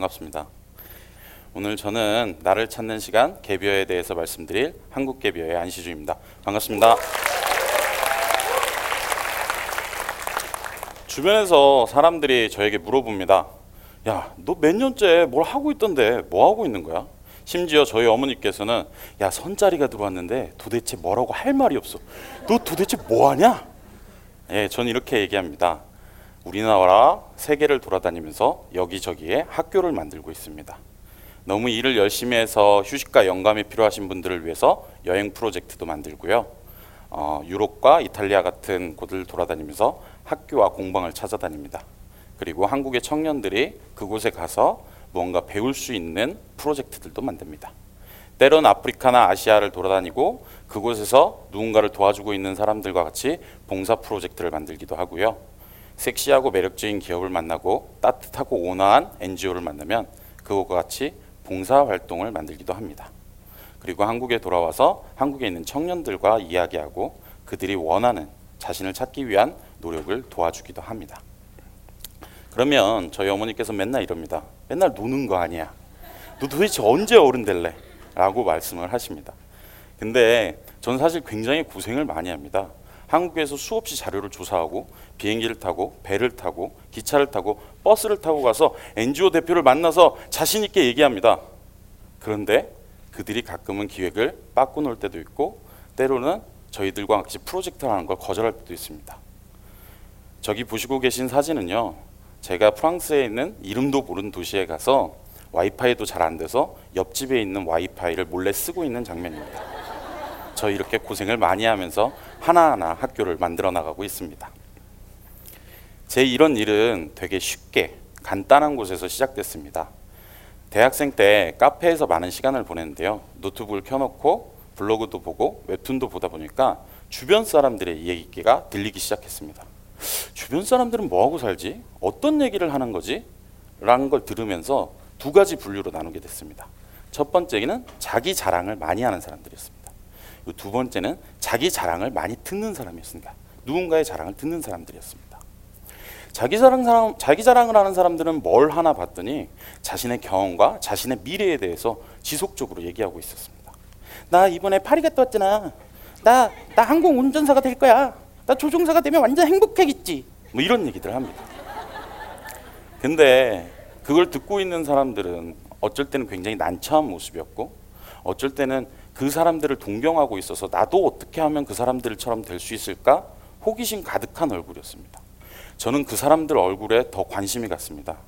반갑습니다. 오늘 저는 나를 찾는 시간 개비어에 대해서 말씀드릴 한국 개비어의 안시주입니다. 반갑습니다. 주변에서 사람들이 저에게 물어봅니다. 야, 너 몇 년째 뭘 하고 있던데 뭐 하고 있는 거야? 심지어 저희 어머니께서는 야, 선자리가 들어왔는데 도대체 뭐라고 할 말이 없어. 너 도대체 뭐 하냐? 예, 전 이렇게 얘기합니다. 우리나라 세계를 돌아다니면서 여기저기에 학교를 만들고 있습니다. 너무 일을 열심히 해서 휴식과 영감이 필요하신 분들을 위해서 여행 프로젝트도 만들고요. 어, 유럽과 이탈리아 같은 곳을 돌아다니면서 학교와 공방을 찾아다닙니다. 그리고 한국의 청년들이 그곳에 가서 무언가 배울 수 있는 프로젝트들도 만듭니다. 때론 아프리카나 아시아를 돌아다니고 그곳에서 누군가를 도와주고 있는 사람들과 같이 봉사 프로젝트를 만들기도 하고요. 섹시하고 매력적인 기업을 만나고 따뜻하고 온화한 NGO를 만나면 그것과 같이 봉사 활동을 만들기도 합니다. 그리고 한국에 돌아와서 한국에 있는 청년들과 이야기하고 그들이 원하는 자신을 찾기 위한 노력을 도와주기도 합니다. 그러면 저희 어머니께서 맨날 이럽니다. 맨날 노는 거 아니야. 너 도대체 언제 어른 될래? 라고 말씀을 하십니다. 근데 전 사실 굉장히 고생을 많이 합니다. 한국에서 수없이 자료를 조사하고 비행기를 타고 배를 타고 기차를 타고 버스를 타고 가서 NGO 대표를 만나서 자신 있게 얘기합니다. 그런데 그들이 가끔은 기획을 빠꾸 놓을 때도 있고 때로는 저희들과 같이 프로젝트를 하는 걸 거절할 때도 있습니다. 저기 보시고 계신 사진은요. 제가 프랑스에 있는 이름도 모르는 도시에 가서 와이파이도 잘 안 돼서 옆집에 있는 와이파이를 몰래 쓰고 있는 장면입니다. 저 이렇게 고생을 많이 하면서 하나하나 학교를 만들어 나가고 있습니다. 제 이런 일은 되게 쉽게 간단한 곳에서 시작됐습니다. 대학생 때 카페에서 많은 시간을 보냈는데요. 노트북을 켜놓고 블로그도 보고 웹툰도 보다 보니까 주변 사람들의 얘기가 들리기 시작했습니다. 주변 사람들은 뭐 하고 살지? 어떤 얘기를 하는 거지? 라는 걸 들으면서 두 가지 분류로 나누게 됐습니다. 첫 번째는 자기 자랑을 많이 하는 사람들이었습니다. 두 번째는 자기 자랑을 많이 듣는 사람이었습니다. 누군가의 자랑을 듣는 사람들이었습니다. 자기 자랑 사람, 자기 자랑을 하는 사람들은 뭘 하나 봤더니 자신의 경험과 자신의 미래에 대해서 지속적으로 얘기하고 있었습니다. 나 이번에 파리 갔다 왔잖아. 나, 나 항공 운전사가 될 거야. 나 조종사가 되면 완전 행복하겠지. 뭐 이런 얘기들 합니다. 근데 그걸 듣고 있는 사람들은 어쩔 때는 굉장히 난처한 모습이었고 어쩔 때는 그 사람들을 동경하고 있어서 나도 어떻게 하면 그 사람들처럼 될 수 있을까 호기심 가득한 얼굴이었습니다. 저는 그 사람들 얼굴에 더 관심이 갔습니다.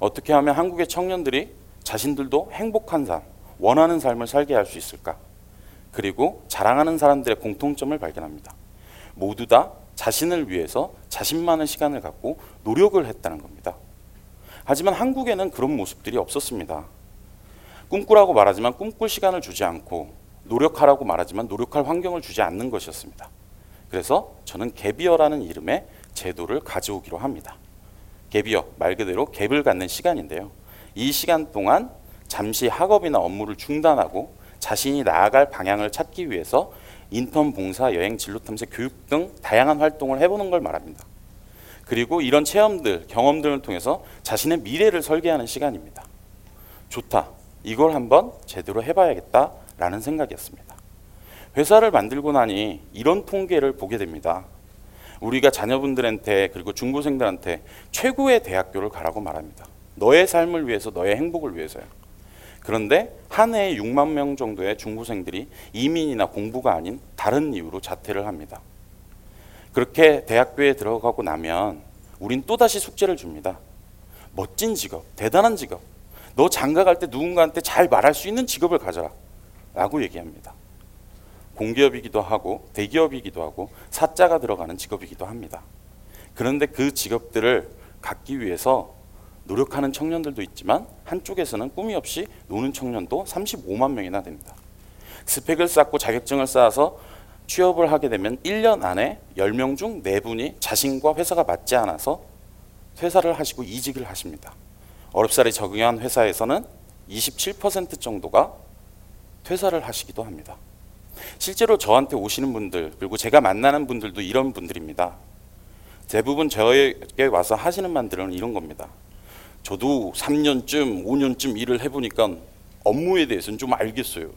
어떻게 하면 한국의 청년들이 자신들도 행복한 삶, 원하는 삶을 살게 할 수 있을까? 그리고 자랑하는 사람들의 공통점을 발견합니다. 모두 다 자신을 위해서 자신만의 시간을 갖고 노력을 했다는 겁니다. 하지만 한국에는 그런 모습들이 없었습니다. 꿈꾸라고 말하지만 꿈꿀 시간을 주지 않고 노력하라고 말하지만 노력할 환경을 주지 않는 것이었습니다. 그래서 저는 갭이어라는 이름의 제도를 가져오기로 합니다. 갭이어 말 그대로 갭을 갖는 시간인데요. 이 시간 동안 잠시 학업이나 업무를 중단하고 자신이 나아갈 방향을 찾기 위해서 인턴 봉사, 여행, 진로 탐색, 교육 등 다양한 활동을 해보는 걸 말합니다. 그리고 이런 체험들, 경험들을 통해서 자신의 미래를 설계하는 시간입니다. 좋다. 이걸 한번 제대로 해봐야겠다라는 생각이었습니다. 회사를 만들고 나니 이런 통계를 보게 됩니다. 우리가 자녀분들한테 그리고 중고생들한테 최고의 대학교를 가라고 말합니다. 너의 삶을 위해서, 너의 행복을 위해서요. 그런데 한 해에 6만 명 정도의 중고생들이 이민이나 공부가 아닌 다른 이유로 자퇴를 합니다. 그렇게 대학교에 들어가고 나면 우린 또다시 숙제를 줍니다. 멋진 직업, 대단한 직업. 너 장가 갈 때 누군가한테 잘 말할 수 있는 직업을 가져라. 라고 얘기합니다. 공기업이기도 하고 대기업이기도 하고 사자가 들어가는 직업이기도 합니다. 그런데 그 직업들을 갖기 위해서 노력하는 청년들도 있지만 한쪽에서는 꿈이 없이 노는 청년도 35만 명이나 됩니다. 스펙을 쌓고 자격증을 쌓아서 취업을 하게 되면 1년 안에 10명 중 4분이 자신과 회사가 맞지 않아서 퇴사를 하시고 이직을 하십니다. 어렵사리 적응한 회사에서는 27% 정도가 퇴사를 하시기도 합니다. 실제로 저한테 오시는 분들 그리고 제가 만나는 분들도 이런 분들입니다. 대부분 저에게 와서 하시는 말들은 이런 겁니다. 저도 3년쯤, 5년쯤 일을 해보니까 업무에 대해서는 좀 알겠어요.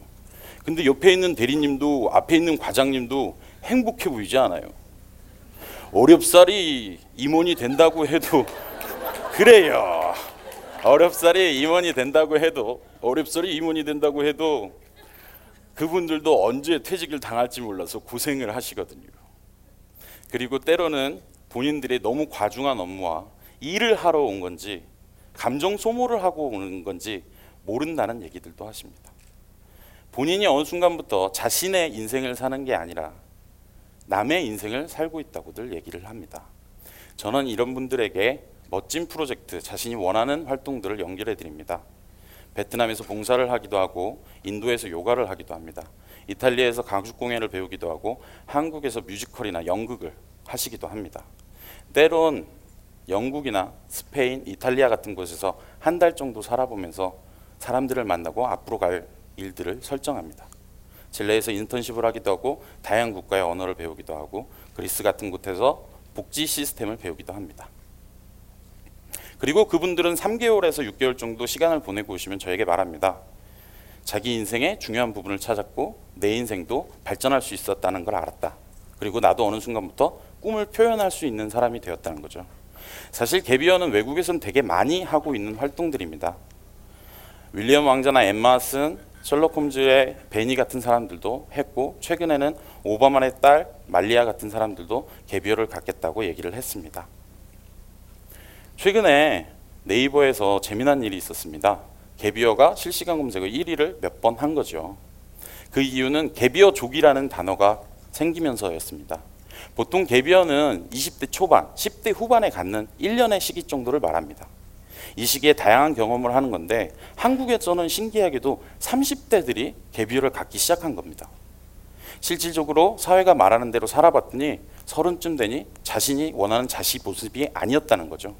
근데 옆에 있는 대리님도 앞에 있는 과장님도 행복해 보이지 않아요. 어렵사리 임원이 된다고 해도 그래요. 어렵사리 임원이 된다고 해도 어렵사리 임원이 된다고 해도 그분들도 언제 퇴직을 당할지 몰라서 고생을 하시거든요. 그리고 때로는 본인들이 너무 과중한 업무와 일을 하러 온 건지 감정 소모를 하고 오는 건지 모른다는 얘기들도 하십니다. 본인이 어느 순간부터 자신의 인생을 사는 게 아니라 남의 인생을 살고 있다고들 얘기를 합니다. 저는 이런 분들에게 멋진 프로젝트, 자신이 원하는 활동들을 연결해 드립니다. 베트남에서 봉사를 하기도 하고 인도에서 요가를 하기도 합니다. 이탈리아에서 가죽 공예를 배우기도 하고 한국에서 뮤지컬이나 연극을 하시기도 합니다. 때론 영국이나 스페인, 이탈리아 같은 곳에서 한 달 정도 살아보면서 사람들을 만나고 앞으로 갈 일들을 설정합니다. 칠레에서 인턴십을 하기도 하고 다양한 국가의 언어를 배우기도 하고 그리스 같은 곳에서 복지 시스템을 배우기도 합니다. 그리고 그분들은 3개월에서 6개월 정도 시간을 보내고 오시면 저에게 말합니다. 자기 인생의 중요한 부분을 찾았고 내 인생도 발전할 수 있었다는 걸 알았다. 그리고 나도 어느 순간부터 꿈을 표현할 수 있는 사람이 되었다는 거죠. 사실 개비어는 외국에서는 되게 많이 하고 있는 활동들입니다. 윌리엄 왕자나 엠마 쓴 셜록 홈즈의 베니 같은 사람들도 했고 최근에는 오바마의 딸 말리아 같은 사람들도 개비어를 갖겠다고 얘기를 했습니다. 최근에 네이버에서 재미난 일이 있었습니다. 개비어가 실시간 검색어 1위를 몇 번 한 거죠. 그 이유는 개비어 족이라는 단어가 생기면서였습니다. 보통 개비어는 20대 초반, 10대 후반에 갖는 1년의 시기 정도를 말합니다. 이 시기에 다양한 경험을 하는 건데 한국에서는 신기하게도 30대들이 개비어를 갖기 시작한 겁니다. 실질적으로 사회가 말하는 대로 살아봤더니 서른쯤 되니 자신이 원하는 자시 모습이 아니었다는 거죠.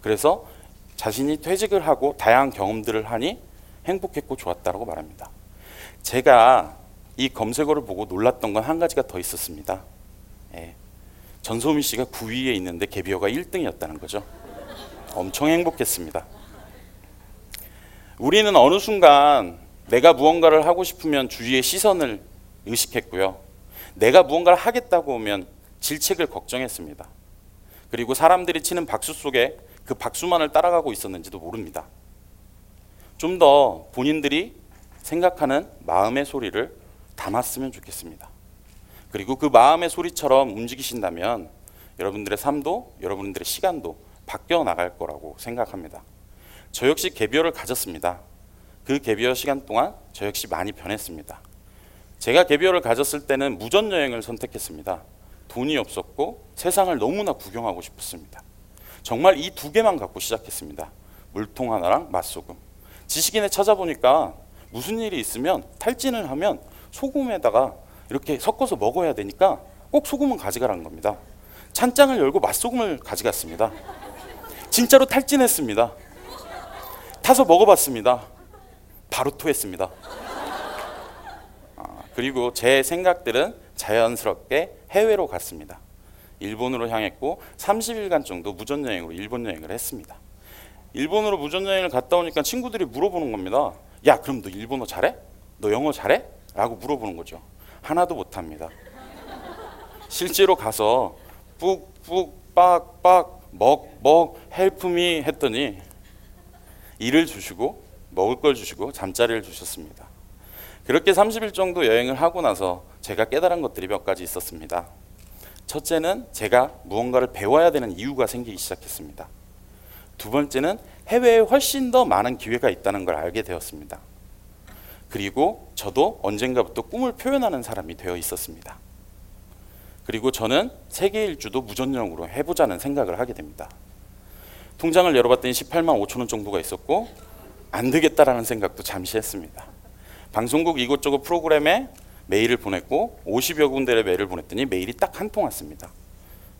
그래서 자신이 퇴직을 하고 다양한 경험들을 하니 행복했고 좋았다고 말합니다. 제가 이 검색어를 보고 놀랐던 건 한 가지가 더 있었습니다. 예. 전소민 씨가 9위에 있는데 개비어가 1등이었다는 거죠. 엄청 행복했습니다. 우리는 어느 순간 내가 무언가를 하고 싶으면 주위의 시선을 의식했고요. 내가 무언가를 하겠다고 하면 질책을 걱정했습니다. 그리고 사람들이 치는 박수 속에 그 박수만을 따라가고 있었는지도 모릅니다. 좀 더 본인들이 생각하는 마음의 소리를 담았으면 좋겠습니다. 그리고 그 마음의 소리처럼 움직이신다면 여러분들의 삶도 여러분들의 시간도 바뀌어 나갈 거라고 생각합니다. 저 역시 개비어를 가졌습니다. 그 개비어 시간 동안 저 역시 많이 변했습니다. 제가 개비어를 가졌을 때는 무전 여행을 선택했습니다. 돈이 없었고 세상을 너무나 구경하고 싶었습니다. 정말 이 두 개만 갖고 시작했습니다. 물통 하나랑 맛소금. 지식인에 찾아보니까 무슨 일이 있으면 탈진을 하면 소금에다가 이렇게 섞어서 먹어야 되니까 꼭 소금은 가져가라는 겁니다. 찬장을 열고 맛소금을 가져갔습니다. 진짜로 탈진했습니다. 타서 먹어봤습니다. 바로 토했습니다. 아, 그리고 제 생각들은 자연스럽게 해외로 갔습니다. 일본으로 향했고 30일간 정도 무전 여행으로 일본 여행을 했습니다. 일본으로 무전 여행을 갔다 오니까 친구들이 물어보는 겁니다. 야, 그럼 너 일본어 잘해? 너 영어 잘해? 라고 물어보는 거죠. 하나도 못 합니다. 실제로 가서 뿍뿍 빡빡 먹먹 헬프미 했더니 일을 주시고 먹을 걸 주시고 잠자리를 주셨습니다. 그렇게 30일 정도 여행을 하고 나서 제가 깨달은 것들이 몇 가지 있었습니다. 첫째는 제가 무언가를 배워야 되는 이유가 생기기 시작했습니다. 두 번째는 해외에 훨씬 더 많은 기회가 있다는 걸 알게 되었습니다. 그리고 저도 언젠가부터 꿈을 표현하는 사람이 되어 있었습니다. 그리고 저는 세계 일주도 무전령으로 해보자는 생각을 하게 됩니다. 통장을 열어봤더니 18만 5천 원 정도가 있었고 안 되겠다라는 생각도 잠시 했습니다. 방송국 이곳저곳 프로그램에 메일을 보냈고 50여 군데의 메일을 보냈더니 메일이 딱 한 통 왔습니다.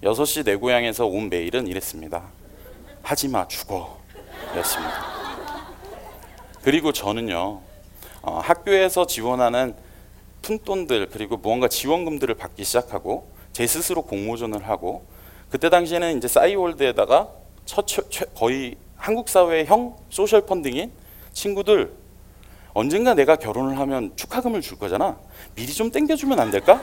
6시 내 고향에서 온 메일은 이랬습니다. 하지마 죽어 였습니다. 그리고 저는요 어, 학교에서 지원하는 푼돈들 그리고 무언가 지원금들을 받기 시작하고 제 스스로 공모전을 하고 그때 당시에는 이제 싸이월드에다가 첫, 최, 거의 한국 사회의 형 소셜 펀딩인 친구들 언젠가 내가 결혼을 하면 축하금을 줄 거잖아. 미리 좀 땡겨주면 안 될까?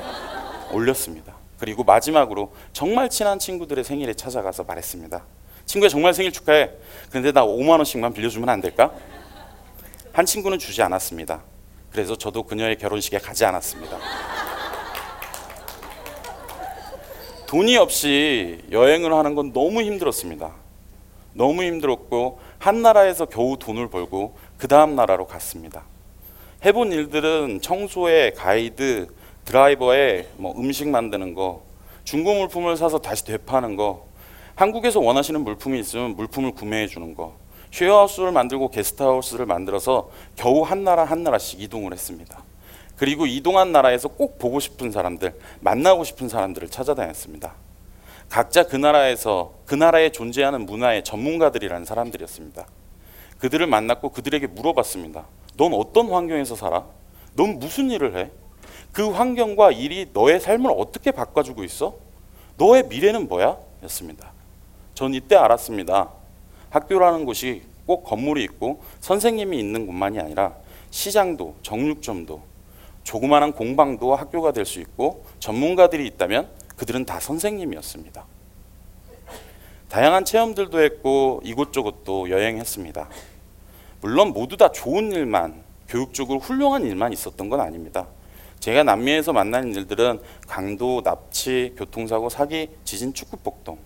올렸습니다. 그리고 마지막으로 정말 친한 친구들의 생일에 찾아가서 말했습니다. 친구야 정말 생일 축하해. 근데 나 5만 원씩만 빌려주면 안 될까? 한 친구는 주지 않았습니다. 그래서 저도 그녀의 결혼식에 가지 않았습니다. 돈이 없이 여행을 하는 건 너무 힘들었습니다. 너무 힘들었고 한 나라에서 겨우 돈을 벌고 그 다음 나라로 갔습니다. 해본 일들은 청소에 가이드, 드라이버에 뭐 음식 만드는 거, 중고 물품을 사서 다시 되파는 거, 한국에서 원하시는 물품이 있으면 물품을 구매해 주는 거, 쉐어하우스를 만들고 게스트하우스를 만들어서 겨우 한 나라 한 나라씩 이동을 했습니다. 그리고 이동한 나라에서 꼭 보고 싶은 사람들, 만나고 싶은 사람들을 찾아다녔습니다. 각자 그 나라에서 그 나라에 존재하는 문화의 전문가들이라는 사람들이었습니다. 그들을 만났고 그들에게 물어봤습니다. 넌 어떤 환경에서 살아? 넌 무슨 일을 해? 그 환경과 일이 너의 삶을 어떻게 바꿔주고 있어? 너의 미래는 뭐야? 였습니다. 전 이때 알았습니다. 학교라는 곳이 꼭 건물이 있고 선생님이 있는 곳만이 아니라 시장도 정육점도 조그마한 공방도 학교가 될 수 있고 전문가들이 있다면 그들은 다 선생님이었습니다. 다양한 체험들도 했고 이곳저곳도 여행했습니다. 물론 모두 다 좋은 일만 교육적으로 훌륭한 일만 있었던 건 아닙니다. 제가 남미에서 만난 일들은 강도, 납치, 교통사고, 사기, 지진, 축구폭동.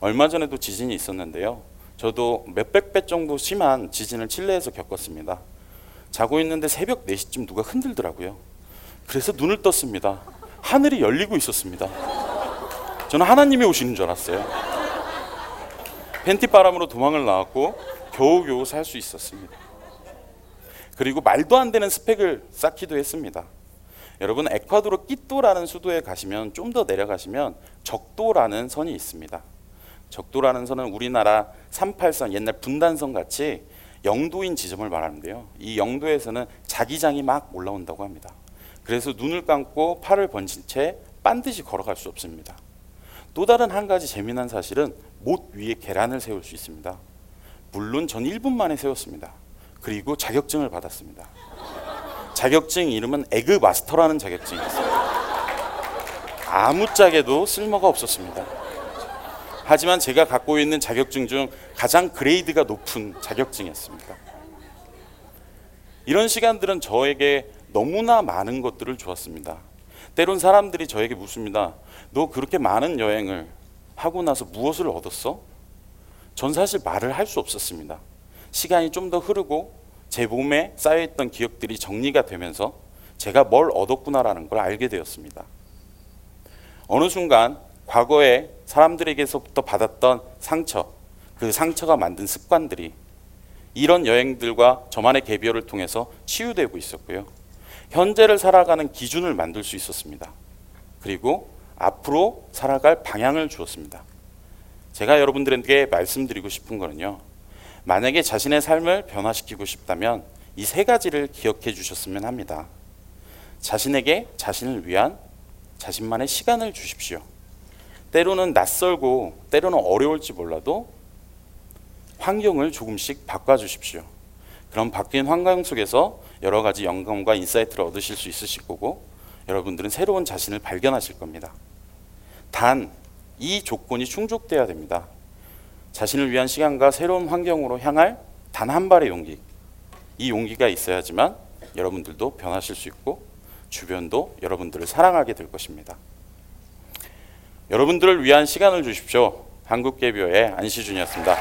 얼마 전에도 지진이 있었는데요. 저도 몇백 배 정도 심한 지진을 칠레에서 겪었습니다. 자고 있는데 새벽 4시쯤 누가 흔들더라고요. 그래서 눈을 떴습니다. 하늘이 열리고 있었습니다. 저는 하나님이 오시는 줄 알았어요. 팬티 바람으로 도망을 나왔고 겨우겨우 살 수 있었습니다. 그리고 말도 안 되는 스펙을 쌓기도 했습니다. 여러분 에콰도르 끼또라는 수도에 가시면 좀 더 내려가시면 적도라는 선이 있습니다. 적도라는 선은 우리나라 38선 옛날 분단선 같이 영도인 지점을 말하는데요. 이 영도에서는 자기장이 막 올라온다고 합니다. 그래서 눈을 감고 팔을 번진 채 반드시 걸어갈 수 없습니다. 또 다른 한 가지 재미난 사실은 못 위에 계란을 세울 수 있습니다. 물론 전 1분 만에 세웠습니다. 그리고 자격증을 받았습니다. 자격증 이름은 에그 마스터라는 자격증이었어요. 아무짝에도 쓸모가 없었습니다. 하지만 제가 갖고 있는 자격증 중 가장 그레이드가 높은 자격증이었습니다. 이런 시간들은 저에게 너무나 많은 것들을 주었습니다. 때론 사람들이 저에게 묻습니다. 너 그렇게 많은 여행을 하고 나서 무엇을 얻었어? 전 사실 말을 할 수 없었습니다. 시간이 좀 더 흐르고 제 몸에 쌓여있던 기억들이 정리가 되면서 제가 뭘 얻었구나라는 걸 알게 되었습니다. 어느 순간 과거에 사람들에게서부터 받았던 상처, 그 상처가 만든 습관들이 이런 여행들과 저만의 개비어를 통해서 치유되고 있었고요. 현재를 살아가는 기준을 만들 수 있었습니다. 그리고 앞으로 살아갈 방향을 주었습니다. 제가 여러분들에게 말씀드리고 싶은 거는요. 만약에 자신의 삶을 변화시키고 싶다면 이 세 가지를 기억해 주셨으면 합니다. 자신에게 자신을 위한 자신만의 시간을 주십시오. 때로는 낯설고 때로는 어려울지 몰라도 환경을 조금씩 바꿔 주십시오. 그럼 바뀐 환경 속에서 여러 가지 영감과 insight를 얻으실 수 있으실 거고 여러분들은 새로운 자신을 발견하실 겁니다. 단 이 조건이 충족돼야 됩니다. 자신을 위한 시간과 새로운 환경으로 향할 단 한 발의 용기. 이 용기가 있어야지만 여러분들도 변하실 수 있고 주변도 여러분들을 사랑하게 될 것입니다. 여러분들을 위한 시간을 주십시오. 한국개비어의 안시준이었습니다.